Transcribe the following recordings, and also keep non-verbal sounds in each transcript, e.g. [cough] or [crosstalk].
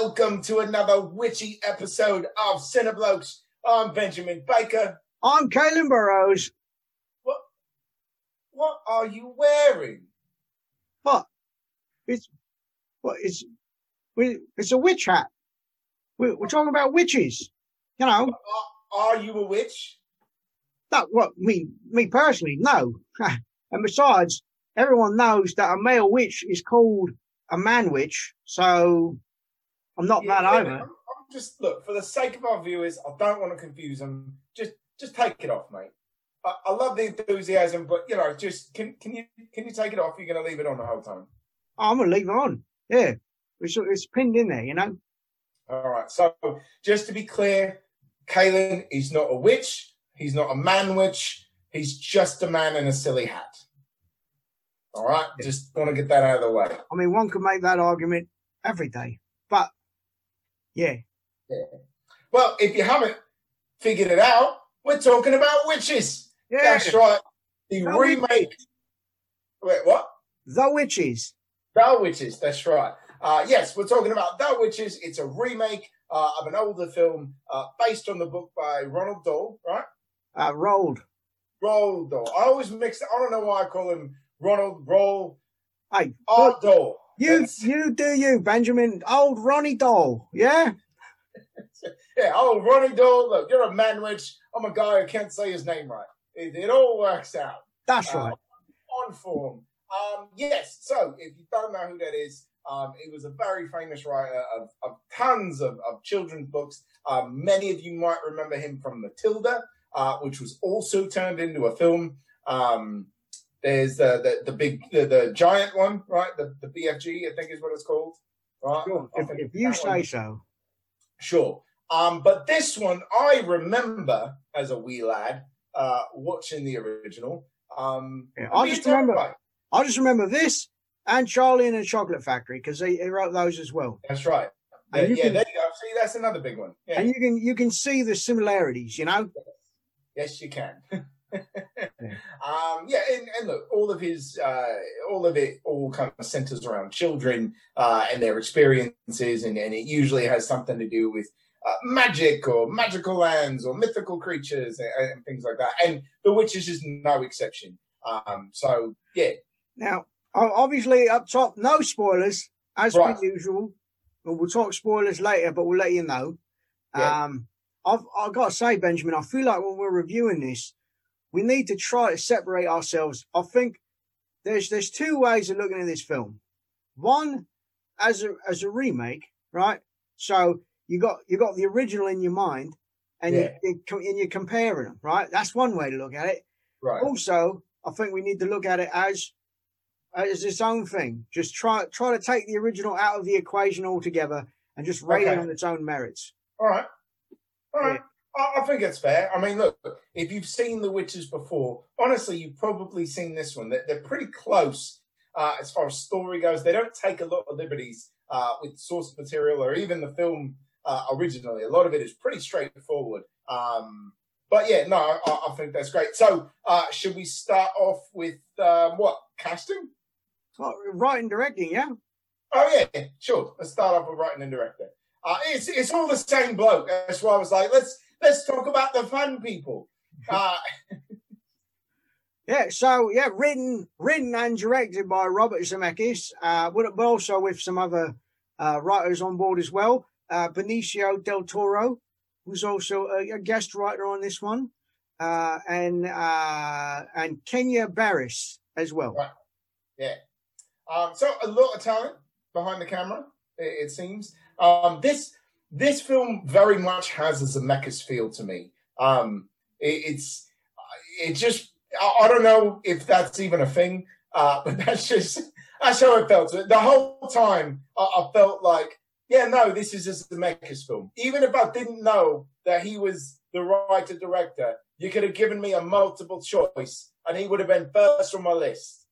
welcome to another witchy episode of Cineblokes. I'm Benjamin Baker. I'm Caelan Burrows. What? What are you wearing? What? It's what? It's it's a witch hat. We're, we're talking about witches. You know, Are, are you a witch? that what me me personally no. [laughs] and besides, everyone knows that a male witch is called a man witch. So I'm not Yeah, that yeah, over. I'm, I'm just look for the sake of our viewers. I don't want to confuse them. Just, just take it off, mate. I, I love the enthusiasm, but you know, just can can you can you take it off? You're going to leave it on the whole time. Oh, I'm gonna leave it on. Yeah, it's it's pinned in there. You know. All right. So just to be clear, Kalen is not a witch. He's not a man witch. He's just a man in a silly hat. All right. Just want to get that out of the way. I mean, one could make that argument every day, but yeah, Well, if you haven't figured it out, we're talking about witches. yeah, That's right. The No, remake. Wait, what? the witches. The Witches. That's right. Uh, yes, we're talking about The Witches. It's a remake uh, of an older film uh, based on the book by Ronald Dahl, right? Uh, rolled. Roald Dahl. I always mix it. I don't know why I call him Ronald Roll. Hey, Art Dahl. You you do you, Benjamin. Old Ronnie Doll, yeah? [laughs] Yeah, oh, Ronnie Doll. Look, you're a man witch. I'm a guy who can't say his name right. It, it all works out. That's Uh, right. on form. Um, yes, so if you don't know who that is, um, he was a very famous writer of, of tons of, of children's books. Um, many of you might remember him from Matilda, uh, which was also turned into a film. Um, there's the, the, the big, the, the giant one, right? The, the BFG, I think is what it's called, right? Sure. If, if you that one- say so. Sure. Um, but this one, I remember as a wee lad uh, watching the original. Um, Yeah, I just remember-. I just remember this and Charlie and the Chocolate Factory because he, he wrote those as well. That's right. Yeah, And you yeah can- there you go. See, that's another big one. Yeah. And you can you can see the similarities, you know? yes, you can. [laughs] [laughs] Um, yeah, and, and look, all of his, uh, all of it, all kind of centers around children uh, and their experiences, and, and it usually has something to do with uh, magic or magical lands or mythical creatures and, and things like that. And The Witches is just no exception. Um, so yeah, Now, obviously up top, no spoilers, as Right. per usual. Well, we'll talk spoilers later, but we'll let you know. Yeah. Um, I've, I've got to say, Benjamin, I feel like when we're reviewing this, we need to try to separate ourselves. I think there's there's two ways of looking at this film. One, as a as a remake, right? So you got you got the original in your mind, and Yeah. you, you, and you're comparing them, right? That's one way to look at it. right. Also, I think we need to look at it as as its own thing. Just try try to take the original out of the equation altogether and just rate it on its own merits. All right. All right. I, I think it's fair. I mean, look, if you've seen The Witches before, honestly, you've probably seen this one. They're, they're pretty close uh, as far as story goes. They don't take a lot of liberties uh, with source material or even the film uh, originally. A lot of it is pretty straightforward. Um, but yeah, no, I, I think that's great. So, uh, should we start off with um, what casting? Well, writing, directing, yeah. Oh yeah, sure. Let's start off with writing and directing. Uh, it's it's all the same bloke. That's why I was like, let's let's talk about the fun people. Uh, [laughs] Yeah, so yeah, written, written and directed by Robert Zemeckis, uh, but but also with some other uh, writers on board as well. Uh, Benicio del Toro, who's also a, a guest writer on this one, uh, and uh, and Kenya Barris as well. Right. yeah. Um, so a lot of talent behind the camera. It, it seems. Um, this this film very much has a Zemeckis feel to me. Um, it, it's it just I, I don't know if that's even a thing, uh, [laughs] but that's just that's how it felt. The whole time I, I felt like, yeah, no, this is a Zemeckis film. Even if I didn't know that he was the writer director, you could have given me a multiple choice, and he would have been first on my list.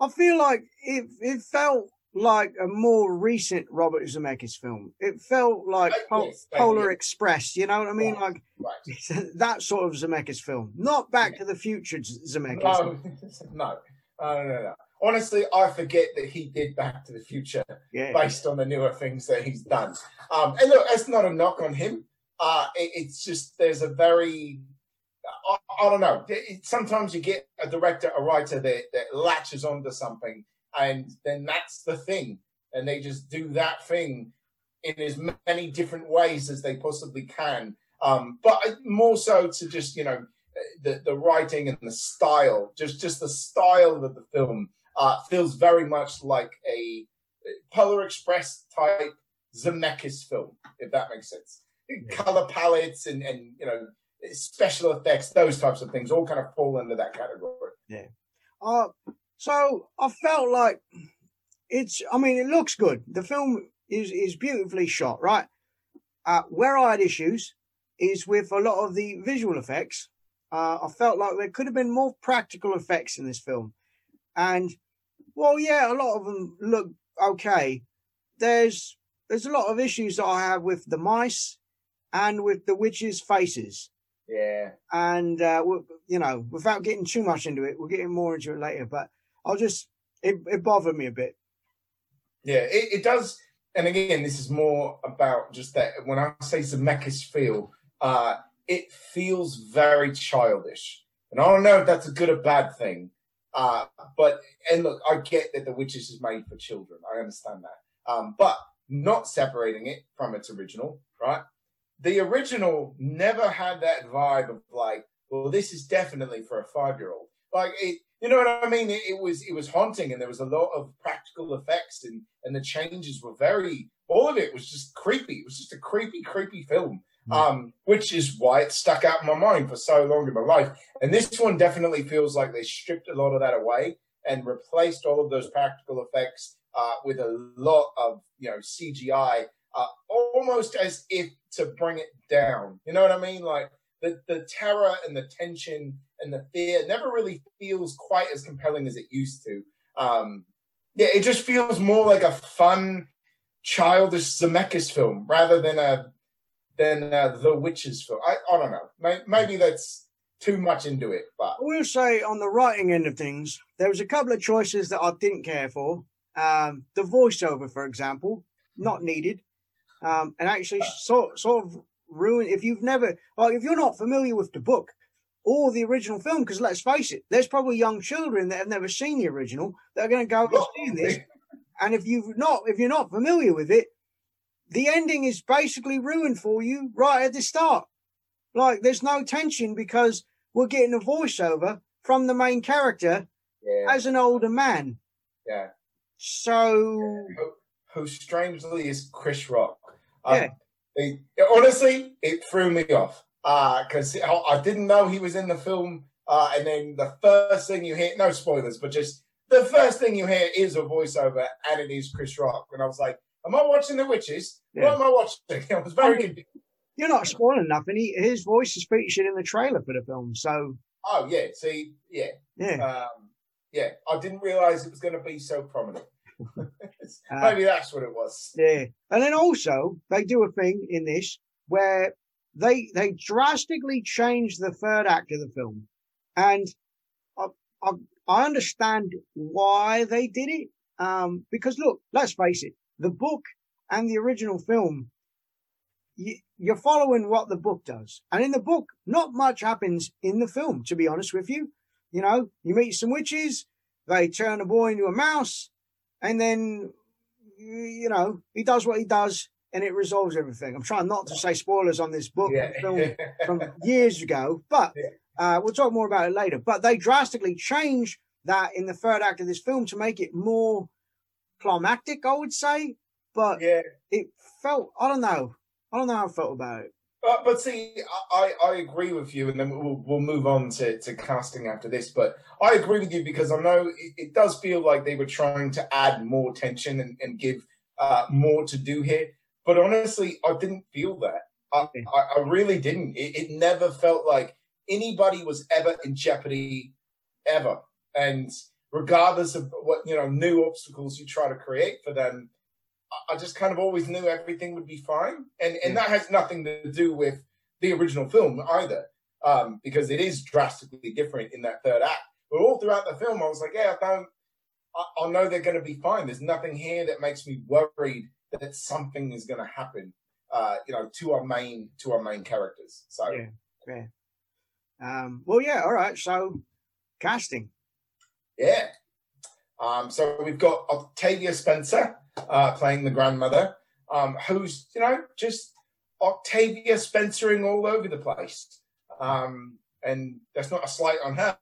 I feel like it it felt like a more recent Robert Zemeckis film. It felt like Pol- yes, Polar yeah. Express. You know what I mean? Right. Like [laughs] that sort of Zemeckis film, not Back to the Future Zemeckis. [laughs] No, no, no, no, no. honestly, I forget that he did Back to the Future Yeah. based on the newer things that he's done. Um, and look, that's not a knock on him. Uh, it, it's just there's a very I, I don't know. It- sometimes you get a director, a writer that, that latches onto something, and then that's the thing, and they just do that thing in as many different ways as they possibly can. Um, but more so to just you know the the writing and the style, just just the style of the film uh, feels very much like a Polar Express type Zemeckis film, if that makes sense. Color palettes and and you know special effects, those types of things, all kind of fall into that category. Yeah. Uh, so I felt like it's. I mean, it looks good. The film is is beautifully shot, right? Uh, where I had issues is with a lot of the visual effects. Uh, I felt like there could have been more practical effects in this film, and well, yeah, a lot of them look okay. There's there's a lot of issues that I have with the mice and with the witches' faces Yeah, and uh, you know, without getting too much into it, we'll get more into it later. But I'll just it, it bothered me a bit. yeah, it, it does. And again, this is more about just that. When I say Zemeckis feel, uh, it feels very childish, and I don't know if that's a good or bad thing. Uh, but and look, I get that The Witches is made for children. I understand that. Um, but not separating it from its original, right? The original never had that vibe of like, well, this is definitely for a five-year-old. Like it, you know what I mean? It, it was it was haunting, and there was a lot of practical effects, and and the changes were very. All of it was just creepy. It was just a creepy, creepy film. Um, which is why it stuck out in my mind for so long in my life. And this one definitely feels like they stripped a lot of that away and replaced all of those practical effects uh, with a lot of you know CGI, uh, almost as if to bring it down. You know what I mean? Like the the terror and the tension and the fear never really feels quite as compelling as it used to. Um, yeah, it just feels more like a fun, childish Zemeckis film rather than a than uh, the Witches film. I, I don't know. Maybe that's too much into it, but I will say on the writing end of things, there was a couple of choices that I didn't care for. Um, the voiceover, for example, not needed, um, and actually sort sort of ruin. If you've never, like, if you're not familiar with the book or the original film, because let's face it, there's probably young children that have never seen the original that are going to go and see this. And if you've not, if you're not familiar with it, the ending is basically ruined for you right at the start. Like there's no tension because we're getting a voiceover from the main character yeah, as an older man. yeah. So Who, who strangely is Chris Rock. Um, Yeah. It- honestly, it threw me off because I, I didn't know he was in the film. Uh, and then the first thing you hear, no spoilers, but just the first thing you hear is a voiceover, and it is Chris Rock. And I was like, "Am I watching The Witches? Yeah. What am I watching?" [laughs] I was very confused. you're not spoiling nothing. He, his voice is featured in the trailer for the film. So Oh yeah, see, yeah, yeah, um, yeah. I didn't realize it was going to be so prominent. Uh, Maybe that's what it was. yeah. And then also they do a thing in this where they they drastically change the third act of the film, and I I, I understand why they did it. Um, because look, let's face it, the book and the original film, you, you're following what the book does. And in the book, not much happens in the film, to be honest with you. You know, you meet some witches, they turn a boy into a mouse, and then, you know, he does what he does and it resolves everything. I'm trying not to say spoilers on this book Yeah. film [laughs] from years ago, but uh, we'll talk more about it later. But they drastically change that in the third act of this film to make it more climactic, I would say. But yeah. it felt, I don't know, I don't know how I felt about it. But, but see, I, I agree with you, and then we'll, we'll move on to, to casting after this. But I agree with you because I know it, it does feel like they were trying to add more tension and, and give uh, more to do here. But honestly, I didn't feel that. I, I, I really didn't. It, it never felt like anybody was ever in jeopardy, ever. And regardless of what you know, new obstacles you try to create for them, I- just kind of always knew everything would be fine, and and that has nothing to do with the original film either, um, because it is drastically different in that third act. But all throughout the film, I was like, yeah, I don't, I, I know they're going to be fine. There's nothing here that makes me worried that something is going to happen. Uh, you know, to our main to our main characters. So yeah, yeah. Um, well, yeah. All right. So casting. Yeah. Um, so we've got Octavia Spencer uh, playing the grandmother, um, who's you know just Octavia Spencering all over the place. Um, and that's not a slight on her.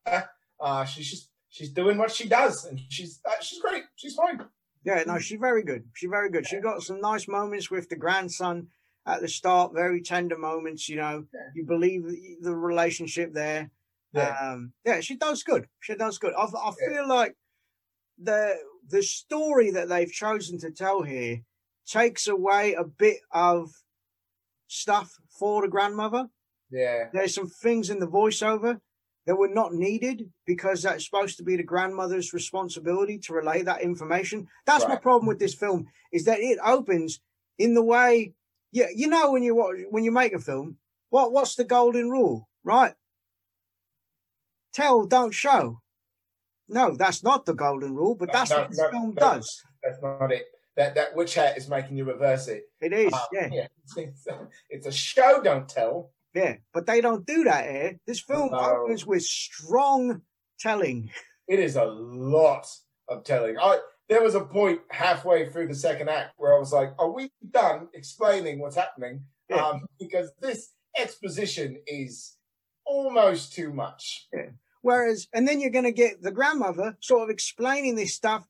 Uh, she's just she's doing what she does, and she's uh, she's great. She's fine. Yeah, no, she's very good. She's very good. She got some nice moments with the grandson at the start, very tender moments. You know, yeah. you believe the relationship there. Yeah. Um, yeah, she does good. She does good. I, I feel like the the story that they've chosen to tell here takes away a bit of stuff for the grandmother. Yeah. There's some things in the voiceover that were not needed because that's supposed to be the grandmother's responsibility to relay that information. That's right. my problem with this film is that it opens in the way yeah, you know when you watch, when you make a film, what what's the golden rule, right? Tell, don't show. No, that's not the golden rule, but that's no, what this no, film no, does. That's not it. That that witch hat is making you reverse it. It is, um, yeah. yeah. [laughs] It's, it's, a show, don't tell. Yeah, but they don't do that here. This film opens with strong telling. It is a lot of telling. I there was a point halfway through the second act where I was like, "Are we done explaining what's happening?" Yeah. Um, because this exposition is almost too much. Yeah. Whereas, and then you're going to get the grandmother sort of explaining this stuff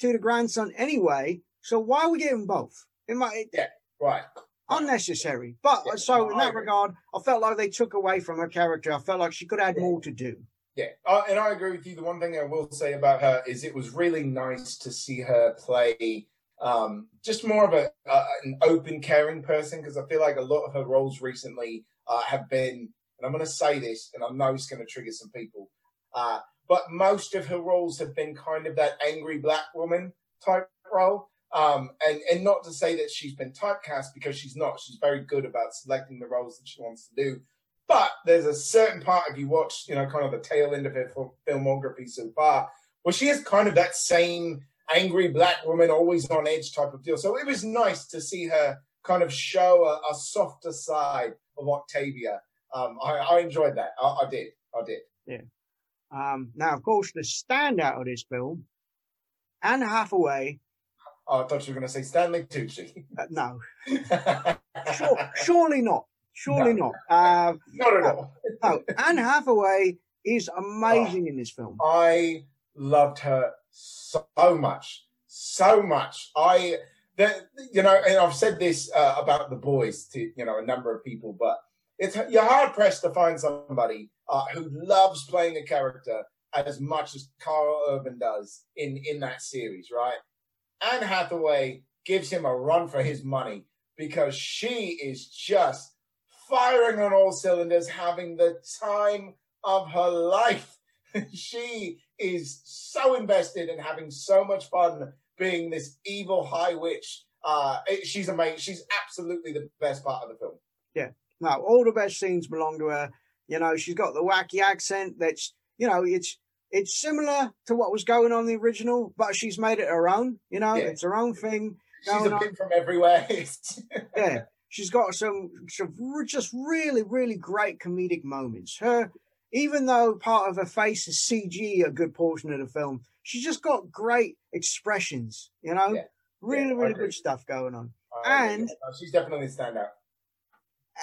to the grandson anyway. So why are we getting both? It might, it, yeah, right unnecessary. But yeah, so in that regard, I felt like they took away from her character. I felt like she could add yeah. more to do. Yeah, uh, and I agree with you. The one thing I will say about her is it was really nice to see her play um, just more of a uh, an open, caring person because I feel like a lot of her roles recently uh, have been, and I'm going to say this, and I know it's going to trigger some people, uh, but most of her roles have been kind of that angry black woman type role. Um, and, and not to say that she's been typecast because she's not. She's very good about selecting the roles that she wants to do. But there's a certain part, of you watch, you know, kind of the tail end of her filmography so far, where she is kind of that same angry black woman, always on edge type of deal. So it was nice to see her kind of show a, a softer side of Octavia. Um, I, I, enjoyed that. I, I, did. I did. Yeah. Um, now, of course, the standout of this film, Anne Hathaway Oh, I thought you were going to say Stanley Tucci. Uh, no. [laughs] sure, surely not. Surely no. not. Uh, not at all. no. Anne Hathaway is amazing oh, in this film. I loved her so much. So much. I, the, you know, and I've said this uh, about the boys to, you know, a number of people, but it's you're hard pressed to find somebody uh, who loves playing a character as much as Karl Urban does in in that series, right? Anne Hathaway gives him a run for his money because she is just firing on all cylinders, having the time of her life. [laughs] she is so invested and having so much fun being this evil high witch. Uh, she's amazing. She's absolutely the best part of the film. Yeah. Now, all the best scenes belong to her. You know, she's got the wacky accent that's, you know, it's it's similar to what was going on in the original, but she's made it her own. You know, yeah. it's her own thing. She's a bit from everywhere. [laughs] yeah, she's got some, some just really, really great comedic moments. Her, even though part of her face is CG a good portion of the film, she's just got great expressions. You know, yeah. really, yeah, really good stuff going on. and she's definitely a standout.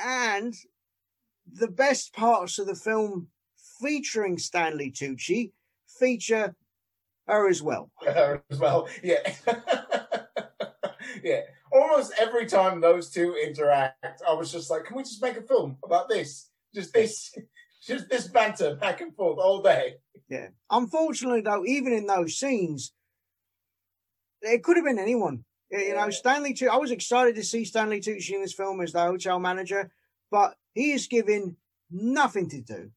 And the best parts of the film featuring Stanley Tucci feature her as well. [laughs] Her as well, yeah. [laughs] yeah. Almost every time those two interact, I was just like, can we just make a film about this? Just this, [laughs] just this banter back and forth all day. Yeah. Unfortunately, though, even in those scenes, it could have been anyone. You yeah. know, Stanley Tucci, I was excited to see Stanley Tucci in this film as the hotel manager, but he is given nothing to do.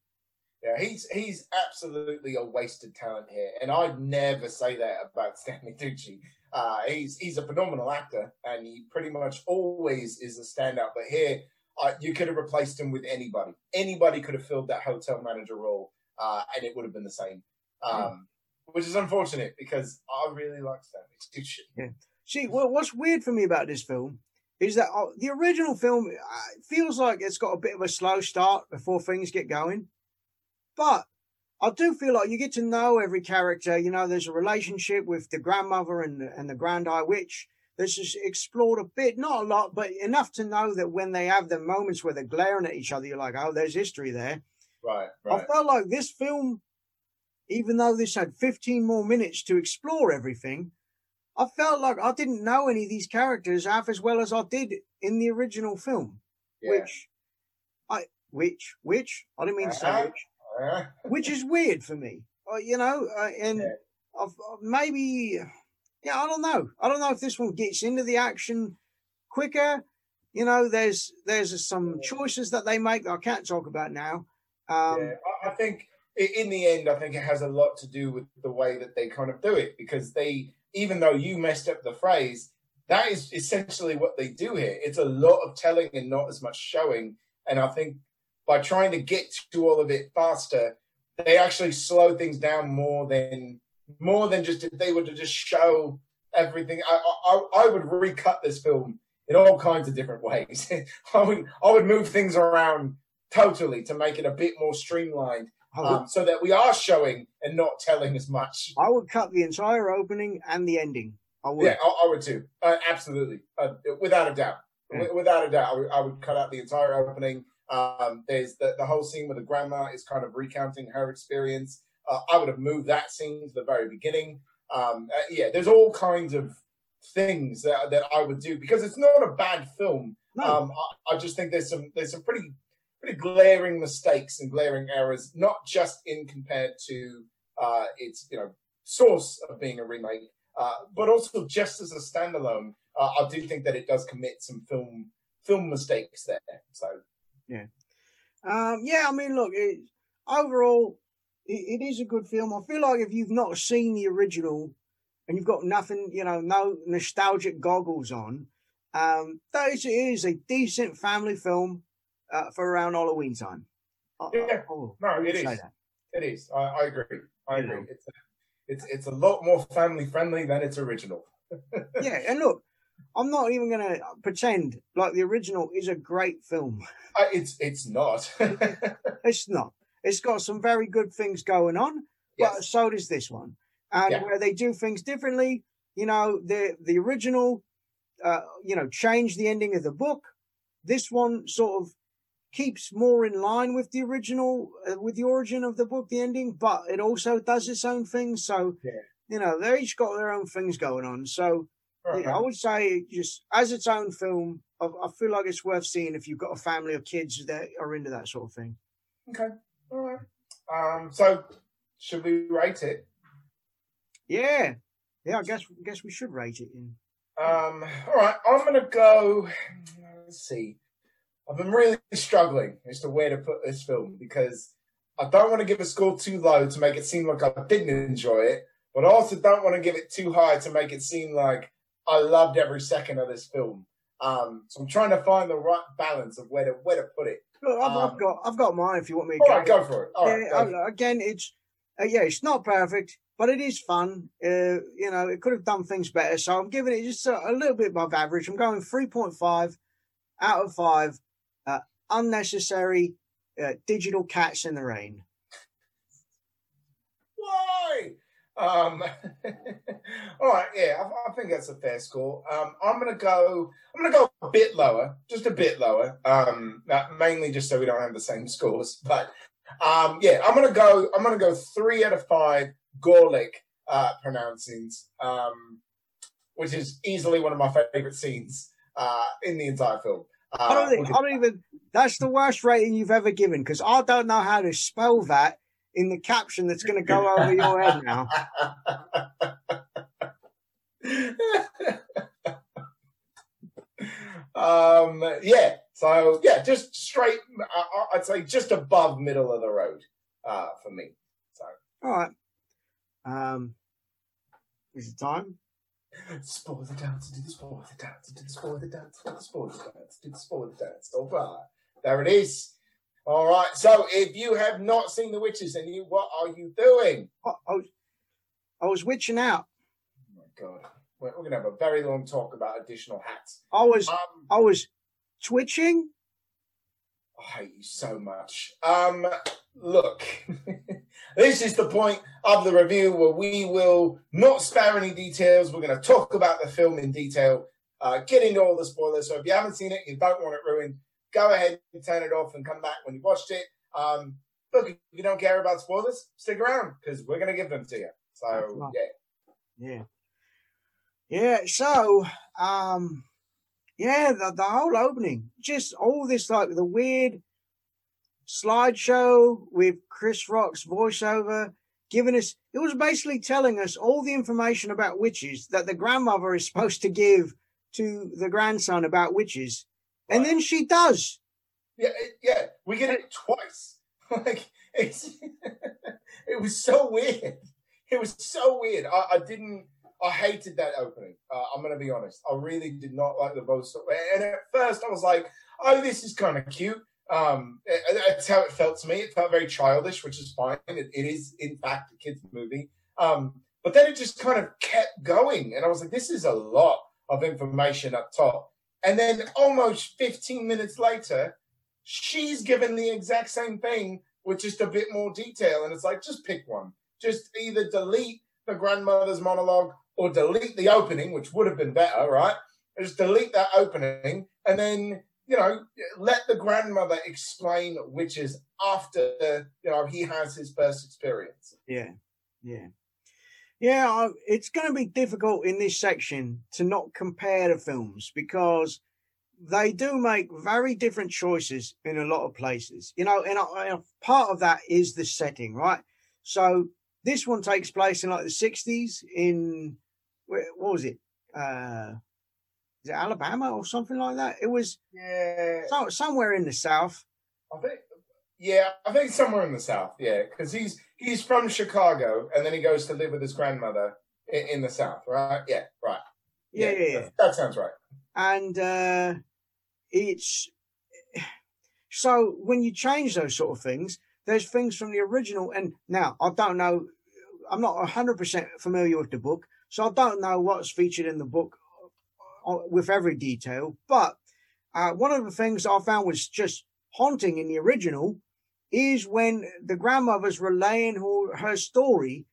Yeah, he's he's absolutely a wasted talent here, and I'd never say that about [laughs] Stanley Tucci. Uh, he's he's a phenomenal actor, and he pretty much always is a standout. But here, uh, you could have replaced him with anybody. Anybody could have filled that hotel manager role, uh, and it would have been the same. Um, which is unfortunate because I really like Stanley Tucci. Yeah. See, well, what's weird for me about this film is that uh, the original film uh, feels like it's got a bit of a slow start before things get going, but I do feel like you get to know every character. You know, there's a relationship with the grandmother and and the Grand High Witch. This just explored a bit, not a lot, but enough to know that when they have the moments where they're glaring at each other, you're like, oh, there's history there. Right, right. I felt like this film, even though this had 15 more minutes to explore everything, I felt like I didn't know any of these characters half as well as I did in the original film. Yeah. Which I which which I didn't mean to say Uh-huh. which, Uh, which is weird for me. Uh, you know, uh, and Yeah. I've, uh, maybe yeah, I don't know. I don't know if this one gets into the action quicker. You know, there's there's some choices that they make that I can't talk about now. Um, yeah, I think in the end, I think it has a lot to do with the way that they kind of do it because they, even though you messed up the phrase, that is essentially what they do here. It's a lot of telling and not as much showing. And I think by trying to get to all of it faster, they actually slow things down more than more than just if they were to just show everything. I I, I would recut this film in all kinds of different ways. [laughs] I would I would move things around totally to make it a bit more streamlined um, so that we are showing and not telling as much. I would cut the entire opening and the ending. I would. Yeah, I, I would too. Uh, absolutely, uh, without a doubt. Yeah. Wi- Without a doubt, I would, I would cut out the entire opening. Um, there's the, the whole scene where the grandma is kind of recounting her experience. Uh, I would have moved that scene to the very beginning. Um, uh, yeah, there's all kinds of things that, that I would do because it's not a bad film. No. Um, I, I just think there's some there's some pretty glaring mistakes and glaring errors, not just in compared to uh, its you know source of being a remake, uh, but also just as a standalone. Uh, I do think that it does commit some film film mistakes there. So Um, yeah, I mean, look, it, overall, it, it is a good film. I feel like if you've not seen the original and you've got nothing, you know, no nostalgic goggles on, um, that is, it is a decent family film uh, for around Halloween time. I- Yeah. I will- No, it is. it is. I, I agree. I agree. It's a, it's it's a lot more family friendly than its original. [laughs] Yeah, and look, I'm not even going to pretend like the original is a great film. Uh, it's it's not. [laughs] It's not. It's got some very good things going on, but so does this one. And Yeah. where they do things differently, you know, the the original, uh, you know, changed the ending of the book. This one sort of keeps more in line with the original, uh, with the origin of the book, the ending, but it also does its own thing. So, Yeah. you know, they each got their own things going on. So, Right, yeah, I would say just as its own film, I, I feel like it's worth seeing if you've got a family or kids that are into that sort of thing. Okay. All right. Um. So, should we rate it? Yeah, yeah. I guess I guess we should rate it in. Um. All right. I'm gonna go. Let's see. I've been really struggling as to where to put this film because I don't want to give a score too low to make it seem like I didn't enjoy it, but I also don't want to give it too high to make it seem like I loved every second of this film. Um. So I'm trying to find the right balance of where to where to put it. Look, I've, Um, I've got I've got mine. If you want me to All go, right. Go for it. All right. yeah, go for it. Again, it's uh, yeah, it's not perfect, but it is fun. Uh, you know, it could have done things better. So I'm giving it just a, a little bit above average. I'm going three point five out of five. Unnecessary uh, digital cats in the rain. Why? Um, [laughs] all right, yeah, I, I think that's a fair score. Um, I'm gonna go. I'm gonna go a bit lower, just a bit lower. Um, uh, mainly just so we don't have the same scores. But um, yeah, I'm gonna go. I'm gonna go three out of five Gorlick uh, pronouncings, um, which is easily one of my favorite scenes uh, in the entire film. Uh, I don't think I don't even. That's the worst rating you've ever given because I don't know how to spell that in the caption that's going to go over your head now. [laughs] um yeah so yeah just straight i'd say just above middle of the road uh for me so All right. Um, is it time? Spoil the dance do the spoil the dance do the spoil the dance do the spoil the dance do the spoil the dance all right there it is all right so if you have not seen the witches and you what are you doing Oh, oh, I was witching out. Oh my god, we're, we're gonna have a very long talk about additional hats. I was, Um, I was twitching. I hate you so much. Um, look, [laughs] this is the point of the review where we will not spare any details. We're going to talk about the film in detail, uh, get into all the spoilers. So if you haven't seen it, you don't want it ruined, go ahead and turn it off and come back when you've watched it. Um, look, if you don't care about spoilers, stick around because we're going to give them to you. So right. yeah, Yeah. Yeah. So, um, yeah, the, the whole opening, just all this like the weird slideshow with Chris Rock's voiceover giving us, it was basically telling us all the information about witches that the grandmother is [laughs] supposed to give to the grandson about witches. And Right. then she does. yeah, yeah. We get it twice. [laughs] like it's, [laughs] it was so weird. It was so weird. I, I didn't. I hated that opening. Uh, I'm going to be honest. I really did not like the voice. And at first, I was like, "Oh, this is kind of cute." Um, that's how it felt to me. It felt very childish, which is fine. It, it is, in fact, a kids' movie. Um, but then it just kind of kept going, and I was like, "This is a lot of information up top." And then, almost 15 minutes later, she's given the exact same thing with just a bit more detail, and it's like, just pick one. Just either delete the grandmother's monologue or delete the opening, which would have been better, right? Just delete that opening and then, you know, let the grandmother explain witches after, you know, he has his first experience. Yeah, yeah, yeah. It's going to be difficult in this section to not compare the films because they do make very different choices in a lot of places. You know, and I, I- part of that is the setting, right? So this one takes place in like the '60s in what was it? Uh, is it Alabama or something like that? It was Yeah. so, somewhere in the South. I think, yeah, I think somewhere in the South, yeah, because he's he's from Chicago and then he goes to live with his grandmother in, in the South, right? Yeah, right. Yeah, yeah, yeah. That, that sounds right. and uh, it's so when you change those sort of things, there's things from the original. And now I don't know, I'm not hundred percent familiar with the book, so I don't know what's featured in the book uh, with every detail. But uh, one of the things I found was just haunting in the original is when the grandmother's relaying her, her story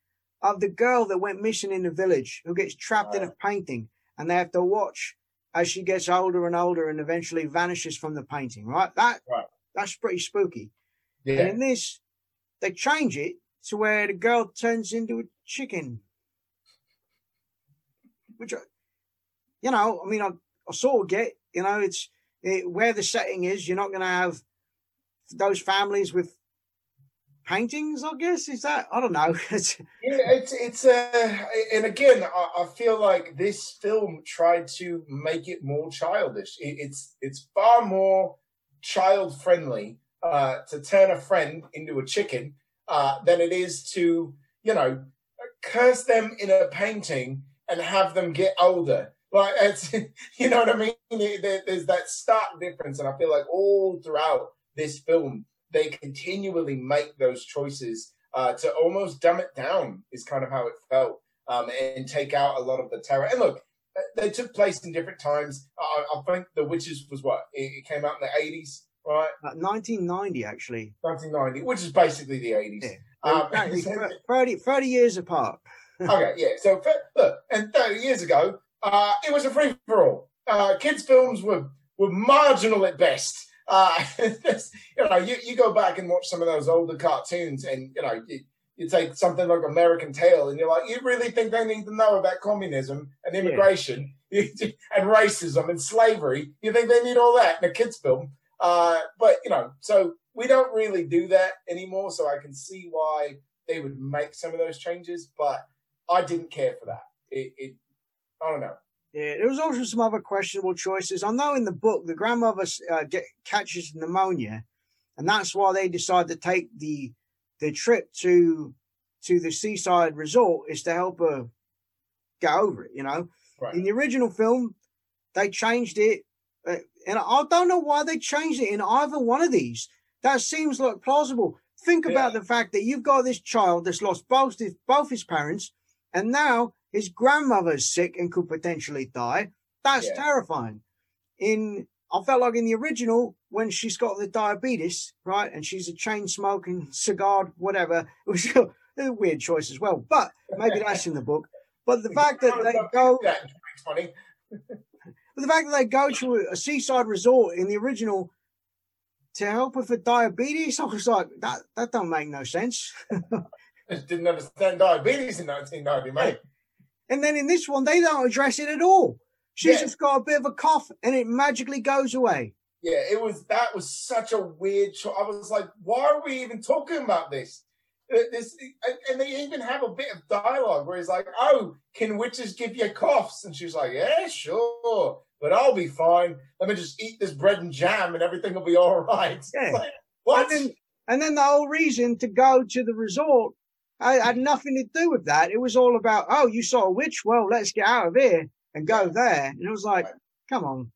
of the girl that went missing in the village who gets trapped in a painting and they have to watch as she gets older and older and eventually vanishes from the painting, right? That Right. that's pretty spooky. Yeah. And in this, they change it to where the girl turns into a chicken. Which, I- you know, I mean, I, I sort of get, you know, it's it, where the setting is, you're not going to have those families with paintings, I guess. Is that? I don't know. [laughs] Yeah. It's it's uh, and again, I, I feel like this film tried to make it more childish. It, it's it's far more child friendly uh, to turn a friend into a chicken uh, than it is to you know curse them in a painting and have them get older. Like it's [laughs] you know what I mean. There's that stark difference, and I feel like all throughout this film they continually make those choices uh, to almost dumb it down. Is kind of how it felt, um, and take out a lot of the terror. And look, they took place in different times. I, I think The Witches was what it, it came out in the eighties, right? uh, 1990, actually. 1990, which is basically the eighties. Yeah. Um, Exactly, thir- [laughs] 30, 30 years apart. Okay, yeah. So look, and 30 years ago, uh, it was a free for all. Uh, kids' films were were marginal at best. Uh, [laughs] you know, you, you go back and watch some of those older cartoons, and you know, you, you take something like American Tail, and you're like, you really think they need to know about communism and immigration [laughs] and racism and slavery? You think they need all that in a kids' film? Uh, but you know, so we don't really do that anymore. So I can see why they would make some of those changes, but I didn't care for that. It, it I don't know. Yeah, there was also some other questionable choices. I know in the book the grandmother uh, get, catches pneumonia, and that's why they decide to take the the trip to to the seaside resort is to help her get over it. You know, Right. in the original film, they changed it, uh, and I don't know why they changed it in either one of these. That seems like plausible. Think about the fact that you've got this child that's lost both his, both his parents, and now his grandmother's sick and could potentially die. That's Yeah. terrifying. In I felt like in the original when she's got the diabetes, right, and she's a chain smoking [laughs] cigar, whatever. It was [laughs] a weird choice as well, but maybe that's in the book. But the [laughs] fact that they go, That in 2020. but the fact that they go to a, a seaside resort in the original to help with the diabetes, I was like, that that don't make no sense. Just didn't understand diabetes in 1990, mate. And then in this one, they don't address it at all. She's Yeah. just got a bit of a cough, and it magically goes away. Yeah, it was that was such a weird choice. I was like, why are we even talking about this? Uh, This and- and they even have a bit of dialogue where he's like, "Oh, can witches give you coughs?" And she's like, "Yeah, sure, but I'll be fine. Let me just eat this bread and jam, and everything will be all right." Yeah. [laughs] like, what? And then, and then the whole reason to go to the resort I, had nothing to do with that. It was all about, oh, you saw a witch? Well, let's get out of here and go there. And it was like, Right. come on.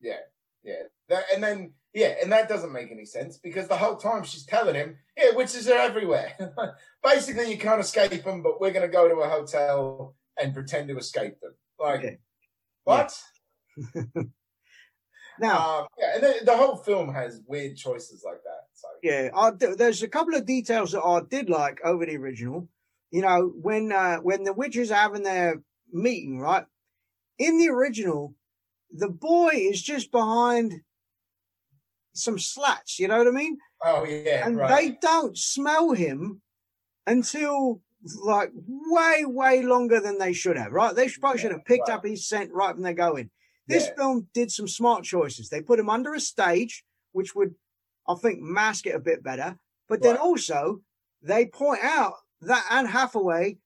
Yeah, yeah. That, and then yeah, and that doesn't make any sense because the whole time she's telling him, yeah, witches are everywhere. [laughs] Basically, you can't escape them, but we're going to go to a hotel and pretend to escape them. Like Okay. what? [laughs] [laughs] Now, Um, yeah, and the, the whole film has weird choices like that. Yeah, I, there's a couple of details that I did like over the original. You know, when uh, when the witches are having their meeting, right? In the original, the boy is just behind some slats. You know what I mean? oh yeah, and right. they don't smell him until like way, way longer than they should have. Right? They probably should have picked right. up his scent right when they go in. This Yeah. film did some smart choices. They put him under a stage, which would, I think, mask it a bit better. But then Right. also, they point out that Anne Hathaway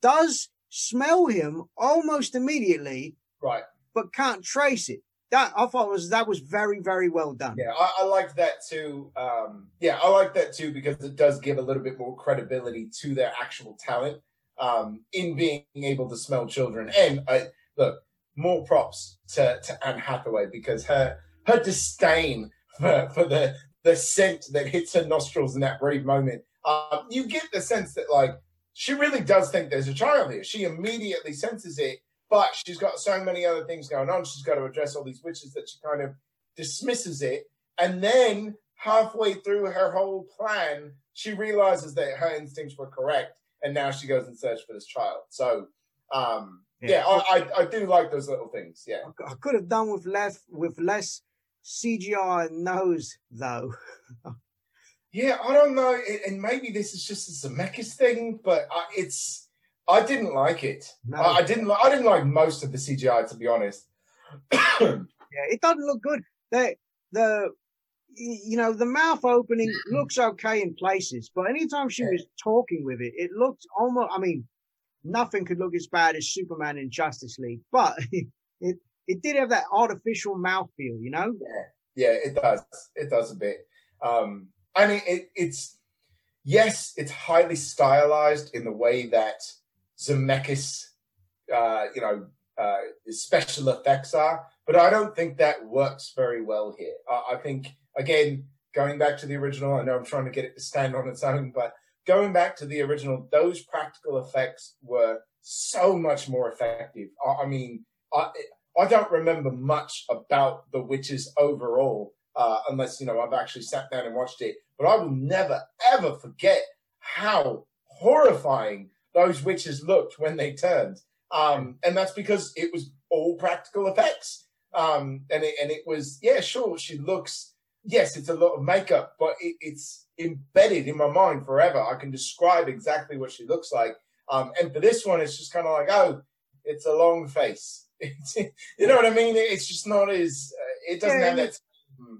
does smell him almost immediately, right. but can't trace it. That I thought was that was very, very well done. Yeah, I, I liked that too. Um, yeah, I like that too because it does give a little bit more credibility to their actual talent um, in being able to smell children. And I, look, more props to, to Anne Hathaway because her her disdain for, for the the scent that hits her nostrils in that brief moment. Um, you get the sense that like she really does think there's a child here. She immediately senses it, but she's got so many other things going on. She's got to address all these witches that she kind of dismisses it. And then halfway through her whole plan, she realizes that her instincts were correct. And now she goes and search for this child. So, um, yeah, I, I, I do like those little things. Yeah. I could have done with less with less CGI nose though. Yeah, I don't know. it- And maybe this is just a Zemeckis thing, but I, it's, I didn't like it. No. I, I didn't, li- I didn't like most of the CGI, to be honest. [clears throat] Yeah, it doesn't look good. The the you know the mouth opening [clears throat] looks okay in places, but anytime she Yeah. was talking with it, it looked almost. I mean, nothing could look as bad as Superman in Justice League, but [laughs] it it did have that artificial mouth feel, you know. Yeah, it does. It does a bit. Um, I mean, it, it's yes, it's highly stylized in the way that Zemeckis, uh, you know, uh, special effects are, but I don't think that works very well here. I, I think again, going back to the original, I know I'm trying to get it to stand on its own, but going back to the original, those practical effects were so much more effective. I, I mean, I, I don't remember much about the witches overall, uh, unless you know I've actually sat down and watched it. But I will never ever forget how horrifying those witches looked when they turned, um, and that's because it was all practical effects. Um, and it, and it was yeah, sure, she looks yes, it's a lot of makeup, but it, it's embedded in my mind forever. I can describe exactly what she looks like. Um, and for this one, it's just kind of like oh, it's a long face. [laughs] you know what I mean? It's just not as uh, it doesn't Yeah, have and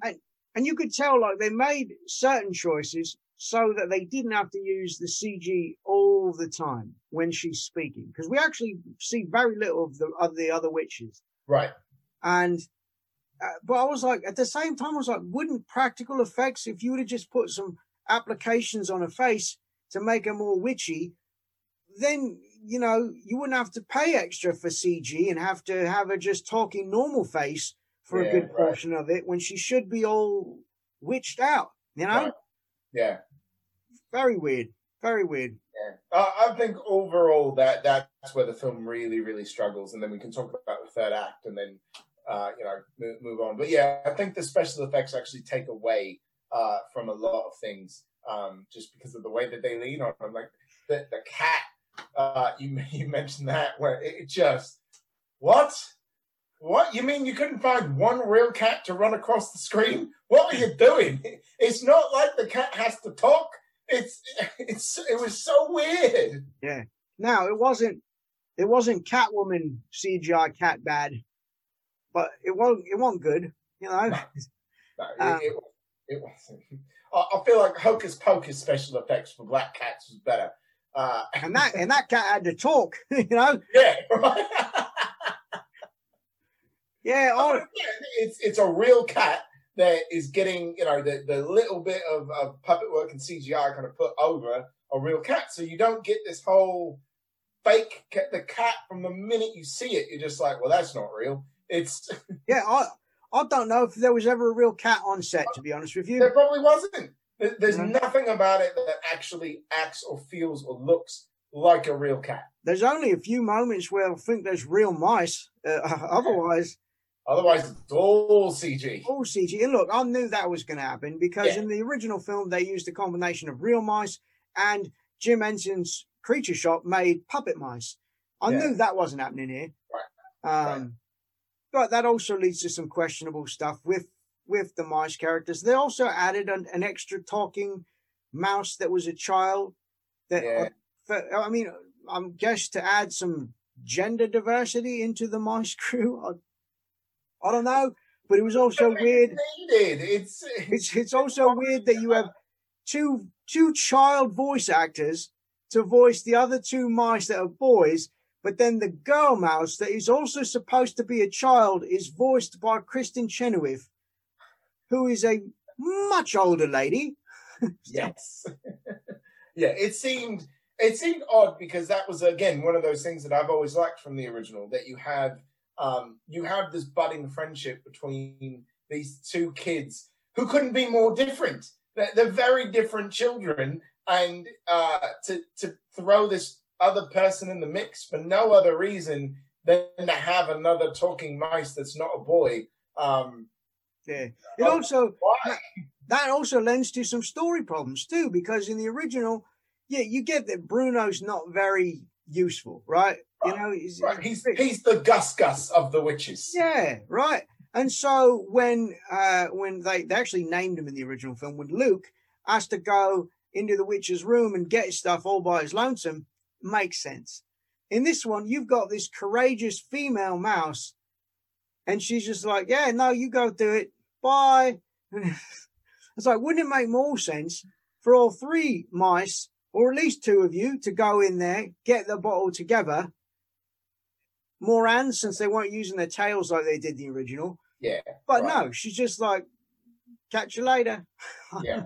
that. and you could tell like they made certain choices so that they didn't have to use the CG all the time when she's speaking because we actually see very little of the of the other witches. Right. And uh, but I was like, at the same time, I was like, wouldn't practical effects, if you would have just put some applications on her face to make her more witchy, then you know you wouldn't have to pay extra for CG and have to have her just talking normal face for Yeah, a good right. portion of it when she should be all witched out. You know, Right. Yeah. very weird. Very weird. Yeah, uh, I think overall that that's where the film really really struggles, and then we can talk about the third act, and then uh, you know move, move, on. But yeah, I think the special effects actually take away uh, from a lot of things um, just because of the way that they lean on them. Like the the cat, uh, you [laughs] you mentioned that where it just what what? You mean you couldn't find one real cat to run across the screen? What are you doing? [laughs] It's not like the cat has to talk. It's [laughs] it's it was so weird. Yeah. Now it wasn't it wasn't Catwoman CGI cat bad, but it wasn't it wasn't good. You know. No, no um, it, it, it, wasn't. I feel like Hocus Pocus special effects for Black Cats was better. Uh, and that and that cat had to talk, [laughs] you know. Yeah. Right? Yeah, [laughs] oh, it's it's a real cat that is getting you know the, the little bit of, of puppet work and CGI kind of put over a real cat, so you don't get this whole fake cat, the cat from the minute you see it. You're just like, well, that's not real. It's [laughs] yeah, I I don't know if there was ever a real cat on set. To be honest with you, there probably wasn't. There's mm-hmm. nothing about it that actually acts or feels or looks like a real cat. There's only a few moments where I think there's real mice. Uh, [laughs] otherwise, Otherwise, it's all CG. All CG. And look, I knew that was going to happen because yeah. in the original film, they used a combination of real mice and Jim Henson's Creature Shop made puppet mice. I yeah. knew that wasn't happening here. Right. Um, right. But that also leads to some questionable stuff with with the mice characters. They also added an, an extra talking mouse that was a child. That yeah. uh, I mean, I'm guess to add some gender diversity into the mice [laughs] crew. I don't know, but it was also weird. It's it's it's also weird that you have two two child voice actors to voice the other two mice that are boys, but then the girl mouse that is also supposed to be a child is voiced by Kristin Chenoweth, who is a much older lady. [laughs] yes. [laughs] yeah, it seemed it seemed odd because that was again one of those things that I've always liked from the original that you have um, you have this budding friendship between these two kids who couldn't be more different. They're, they're very different children, and uh, to to throw this other person in the mix for no other reason than to have another talking mice that's not a boy. Um, yeah, it oh, also that, that also lends to some story problems too, because in the original, yeah, you get that Bruno's not very useful, right? You know, he's, right. he's, he's the Gus Gus of the witches. Yeah, right. And so when uh, when they, they actually named him in the original film, when Luke has to go into the witch's room and get his stuff all by his lonesome, makes sense. In this one, you've got this courageous female mouse, and she's just like, "Yeah, no, you go do it. Bye." [laughs] it's like, wouldn't it make more sense for all three mice, or at least two of you, to go in there, get the bottle together, More Moran since they weren't using their tails like they did the original. Yeah. But right. no, she's just like, catch you later. [laughs] yeah.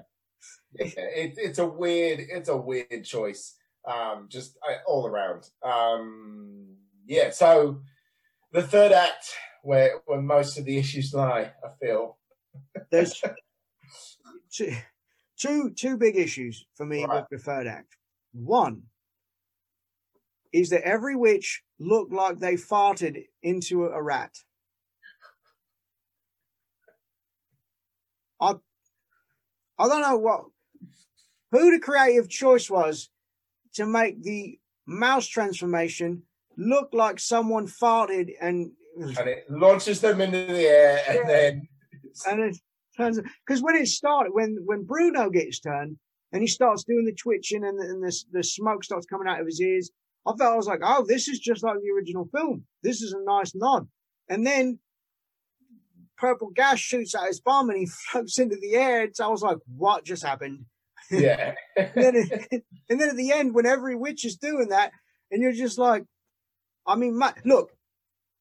yeah. It, it's a weird, it's a weird choice. Um, just uh, all around. Um, yeah. So the third act, where where most of the issues lie, I feel. There's [laughs] two, two, two big issues for me right. with the third act. One is that every witch looked like they farted into a rat. I, I don't know what who the creative choice was to make the mouse transformation look like someone farted and and it launches them into the air and yeah. then and it turns because when it started when when Bruno gets turned and he starts doing the twitching and, the, and the, the smoke starts coming out of his ears I felt I was like, oh, this is just like the original film. This is a nice nod. And then purple gas shoots out his bum and he [laughs] floats into the air. And so I was like, what just happened? Yeah. [laughs] and, then [laughs] and then at the end, when every witch is doing that, and you're just like, I mean, look,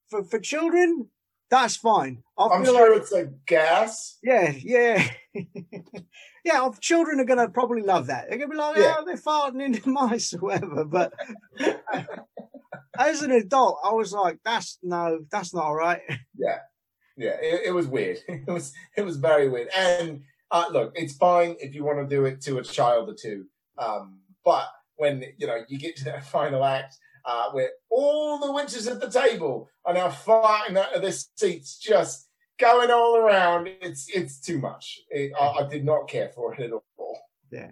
for for children, that's fine. I am sure like, it's a gas. Yeah, yeah. [laughs] yeah, children are going to probably love that. They're going to be like, yeah. oh, they're farting into [laughs] mice or whatever. But as an adult, I was like, that's no, that's not all right. [laughs] Yeah. Yeah. It, it was weird. It was, it was very weird. And uh, look, it's fine if you want to do it to a child or two. Um, But when you know you get to that final act uh, where all the witches at the table are now flying out of their seats, just going all around, it's it's too much. It, I, I did not care for it at all. Yeah.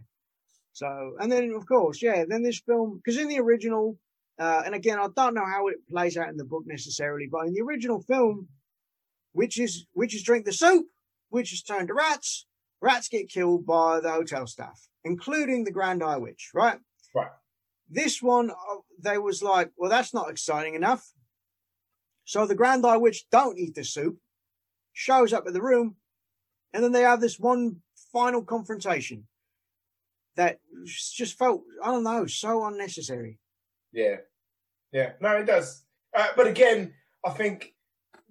So, and then of course, yeah, then this film, because in the original, uh, and again, I don't know how it plays out in the book necessarily, but in the original film, witches witches drink the soup, witches turn to rats, rats get killed by the hotel staff, including the Grand High Witch, right? Right. This one, uh, they was like, well, that's not exciting enough. So the Grand High Witch don't eat the soup, shows up at the room, and then they have this one final confrontation that just felt, I don't know, so unnecessary. Yeah. Yeah. No, it does. Uh, but again, I think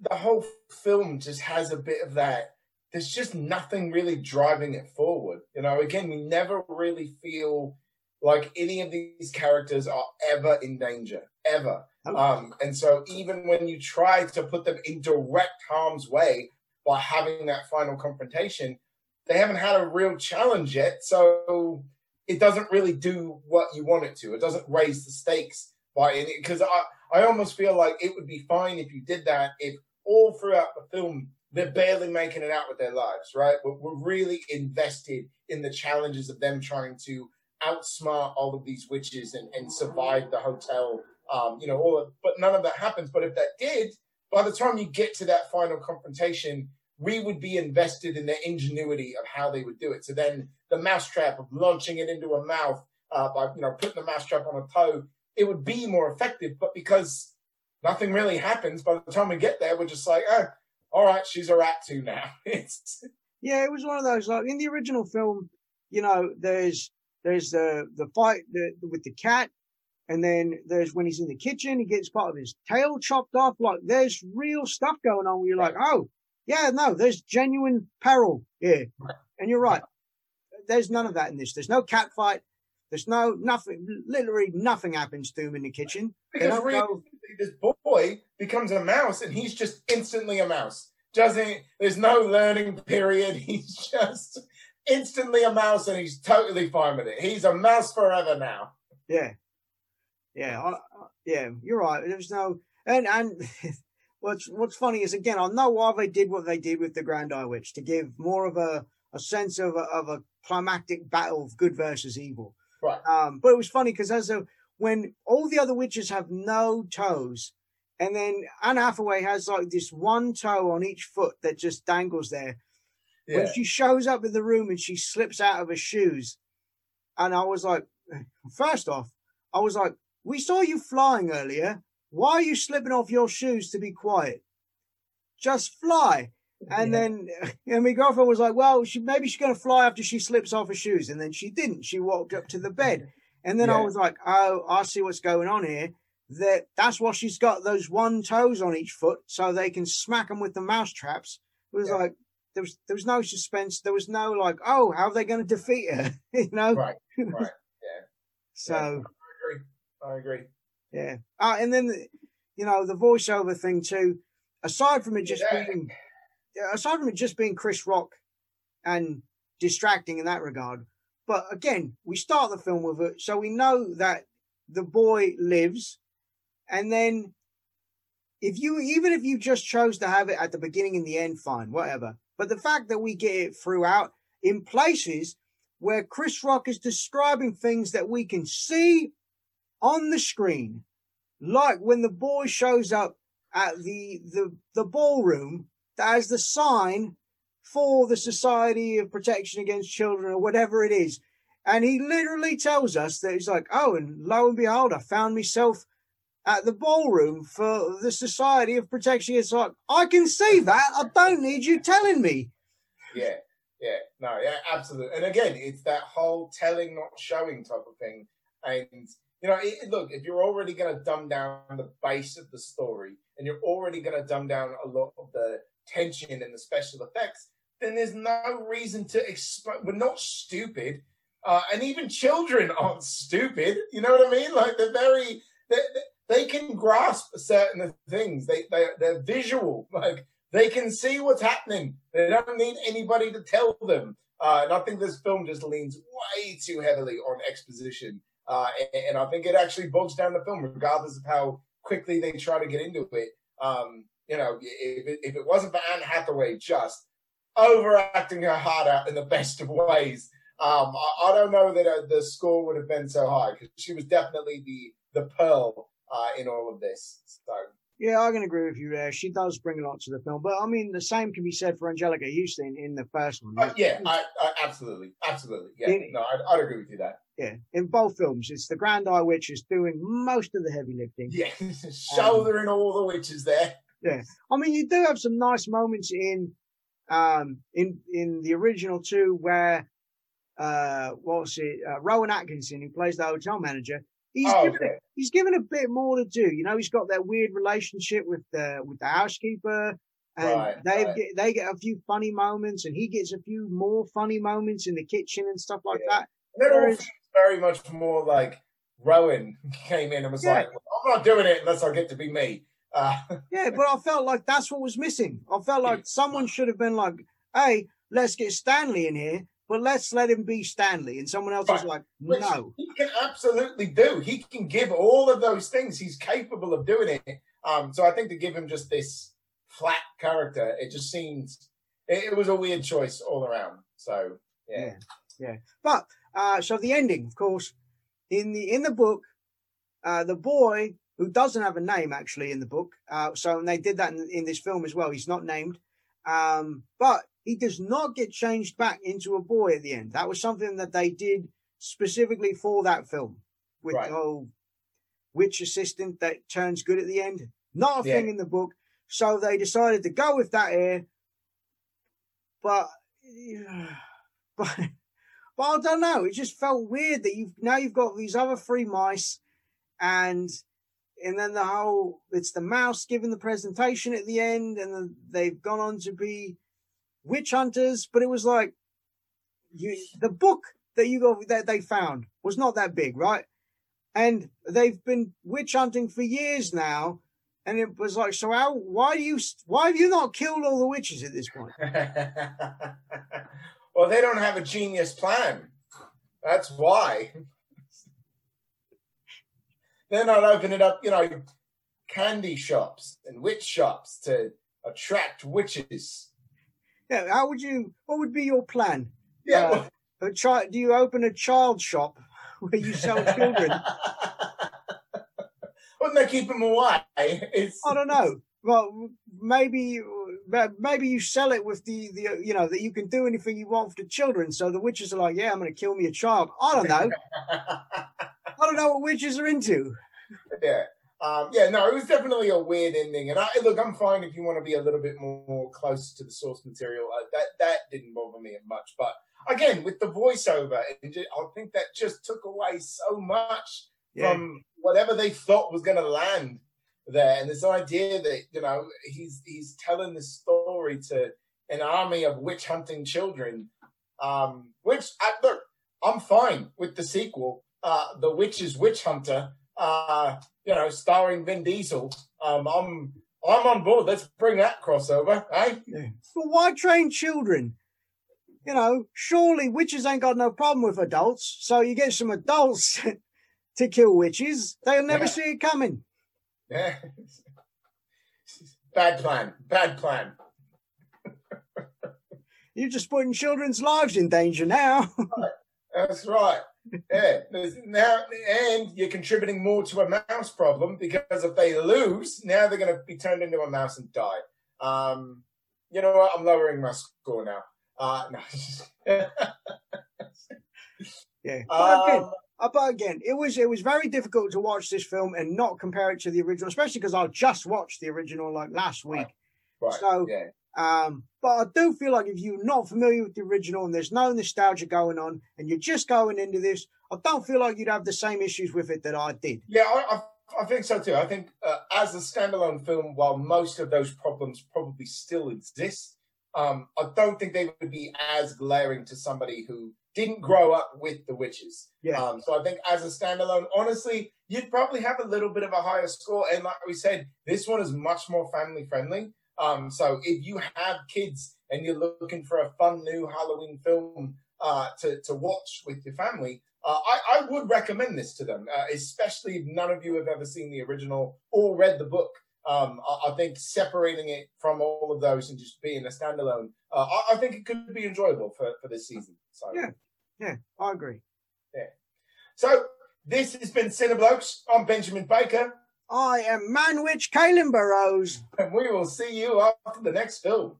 the whole film just has a bit of that. There's just nothing really driving it forward. You know, again, we never really feel like any of these characters are ever in danger, ever. Oh. Um, and so even when you try to put them in direct harm's way by having that final confrontation, they haven't had a real challenge yet. So it doesn't really do what you want it to. It doesn't raise the stakes by any because I, I almost feel like it would be fine if you did that if all throughout the film they're barely making it out with their lives, right? We're, we're really invested in the challenges of them trying to outsmart all of these witches and, and survive the hotel. Um, you know, all of, but none of that happens. But if that did, by the time you get to that final confrontation, we would be invested in the ingenuity of how they would do it. So then the mousetrap of launching it into a mouth uh, by you know putting the mousetrap on a toe, it would be more effective. But because nothing really happens, by the time we get there, we're just like, oh, all right, she's a rat too now. [laughs] yeah, it was one of those like in the original film. You know, there's there's the the fight the, with the cat, and then there's when he's in the kitchen, he gets part of his tail chopped off. Like there's real stuff going on. Where you're like, oh yeah, no, there's genuine peril here, and you're right there's none of that in this. There's no cat fight. There's no nothing. Literally nothing happens to him in the kitchen. Because really, go, this boy becomes a mouse, and he's just instantly a mouse. Doesn't there's no learning period. [laughs] He's just instantly a mouse, and he's totally fine with it. He's a mouse forever now. Yeah, yeah, I, yeah. You're right. There's no and and. [laughs] What's what's funny is again, I know why they did what they did with the Grand High Witch to give more of a a sense of a, of a climactic battle of good versus evil. Right. Um, but it was funny because as a when all the other witches have no toes, and then Anne Hathaway has like this one toe on each foot that just dangles there. Yeah. When she shows up in the room and she slips out of her shoes, and I was like, [laughs] first off, I was like, we saw you flying earlier. Why are you slipping off your shoes to be quiet? Just fly. And yeah. then [laughs] and my girlfriend was like, well, she maybe she's going to fly after she slips off her shoes. And then she didn't. She walked up to the bed. [laughs] And then yeah. I was like, oh, I see what's going on here. That that's why she's got those one toes on each foot so they can smack them with the mouse traps. It was yeah. like there was there was no suspense. There was no like, oh, how are they going to defeat her? [laughs] you know? Right. Right. [laughs] Yeah. so I agree. I agree. Yeah. Uh, and then you know the voiceover thing too. Aside from it just being aside from it just being Chris Rock and distracting in that regard, but again, we start the film with it, so we know that the boy lives, and then if you even if you just chose to have it at the beginning and the end, fine, whatever. But the fact that we get it throughout in places where Chris Rock is describing things that we can see on the screen, like when the boy shows up at the the the ballroom as the sign for the Society of Protection Against Children or whatever it is. And he literally tells us that he's like, oh, and lo and behold, I found myself at the ballroom for the Society of Protection. It's like, I can see that. I don't need you telling me. Yeah, yeah, no, yeah, absolutely. And again, it's that whole telling, not showing type of thing. And, you know, it, look, if you're already going to dumb down the base of the story and you're already going to dumb down a lot of the tension and the special effects, then there's no reason to explain. We're not stupid. Uh, and even children aren't stupid. You know what I mean? Like they're very, they, they can grasp certain things. They, they, they're visual. Like they can see what's happening. They don't need anybody to tell them. Uh, and I think this film just leans way too heavily on exposition Uh, and, and, I think it actually bogs down the film, regardless of how quickly they try to get into it. Um, you know, if it, if it wasn't for Anne Hathaway just overacting her heart out in the [laughs] best of ways, um, I, I, don't know that uh, the score would have been so high because she was definitely the the pearl uh, in all of this. So yeah, I can agree with you there. She does bring a lot to the film, but I mean, the same can be said for Anjelica Huston in the first one. Uh, yeah, I, I, absolutely, absolutely. Yeah, in, no, I'd, I'd, agree with you that. Yeah, in both films, it's the Grand High Witch is doing most of the heavy lifting. Yeah, [laughs] shouldering um, all the witches there. Yeah, I mean, you do have some nice moments in, um, in in the original two where, uh, what's it? Uh, Rowan Atkinson, who plays the hotel manager, He's oh, given okay. he's given a bit more to do. You know, he's got that weird relationship with the with the housekeeper, and right, they right. get they get a few funny moments, and he gets a few more funny moments in the kitchen and stuff like yeah. that. It all very much more like Rowan [laughs] came in and was yeah. like, "I'm not doing it unless I get to be me." Uh, [laughs] yeah, but I felt like that's what was missing. I felt like someone should have been like, "Hey, let's get Stanley in here but let's let him be Stanley. And someone else right. is like, no. he can absolutely do. He can give all of those things. He's capable of doing it. Um, so I think to give him just this flat character, it just seems it, it was a weird choice all around. So yeah, yeah. yeah. But uh, so the ending, of course, in the in the book, uh, the boy who doesn't have a name actually in the book. Uh, so and they did that in, in this film as well. He's not named, um, but he does not get changed back into a boy at the end. That was something that they did specifically for that film with right. the whole witch assistant that turns good at the end. Not a yeah. thing in the book. So they decided to go with that here. But, [sighs] but, but I don't know. It just felt weird that you've now you've got these other three mice and and then the whole it's the mouse giving the presentation at the end and the, they've gone on to be witch hunters, but it was like you the book that you got that they found was not that big, right? And they've been witch hunting for years now, and it was like, so how? Why do you? Why have you not killed all the witches at this point? [laughs] well, they don't have a genius plan. That's why. They're not opening up, you know, candy shops and witch shops to attract witches. Yeah, how would you? What would be your plan? Yeah, uh, a child. Do you open a child shop where you sell children? [laughs] Wouldn't they keep them away? It's... I don't know. Well, maybe maybe you sell it with the the you know that you can do anything you want for the children. So the witches are like, yeah, I'm going to kill me a child. I don't know. [laughs] I don't know what witches are into. Yeah. Um, yeah, no, it was definitely a weird ending. And I look, I'm fine if you want to be a little bit more close to the source material. Uh, that that didn't bother me much. But again, with the voiceover, just, I think that just took away so much yeah. from whatever they thought was going to land there. And this idea that you know he's he's telling this story to an army of witch hunting children, um, which I, look, I'm fine with the sequel, uh, the Witch's Witch Hunter uh, you know, starring Vin Diesel. Um, I'm I'm on board. Let's bring that crossover, eh? Yeah. But why train children? You know, surely witches ain't got no problem with adults. So you get some adults [laughs] to kill witches, they'll never yeah. see it coming. Yeah. Bad plan. Bad plan. [laughs] You're just putting children's lives in danger now. [laughs] That's right yeah, now and you're contributing more to a mouse problem because if they lose, now they're going to be turned into a mouse and die. Um, you know what? I'm lowering my score now. Uh, no. [laughs] yeah, but again, um, but again, it was it was very difficult to watch this film and not compare it to the original, especially because I just watched the original like last week. Right. right. So yeah. Um, but I do feel like if you're not familiar with the original and there's no nostalgia going on and you're just going into this, I don't feel like you'd have the same issues with it that I did. Yeah, I, I, I think so too. I think uh, as a standalone film, while most of those problems probably still exist, um, I don't think they would be as glaring to somebody who didn't grow up with the witches. Yeah. Um, so I think as a standalone, honestly, you'd probably have a little bit of a higher score. And like we said, this one is much more family friendly. Um, so if you have kids and you're looking for a fun new Halloween film uh, to to watch with your family, uh, I, I, would recommend this to them, uh, especially if none of you have ever seen the original or read the book. Um, I, I, think separating it from all of those and just being a standalone, uh, I, I, think it could be enjoyable for, for this season. So yeah, yeah, I agree. Yeah. So this has been Cineblokes. I'm Benjamin Baker. I am Manwich Kaelin Burrows. And we will see you after the next film.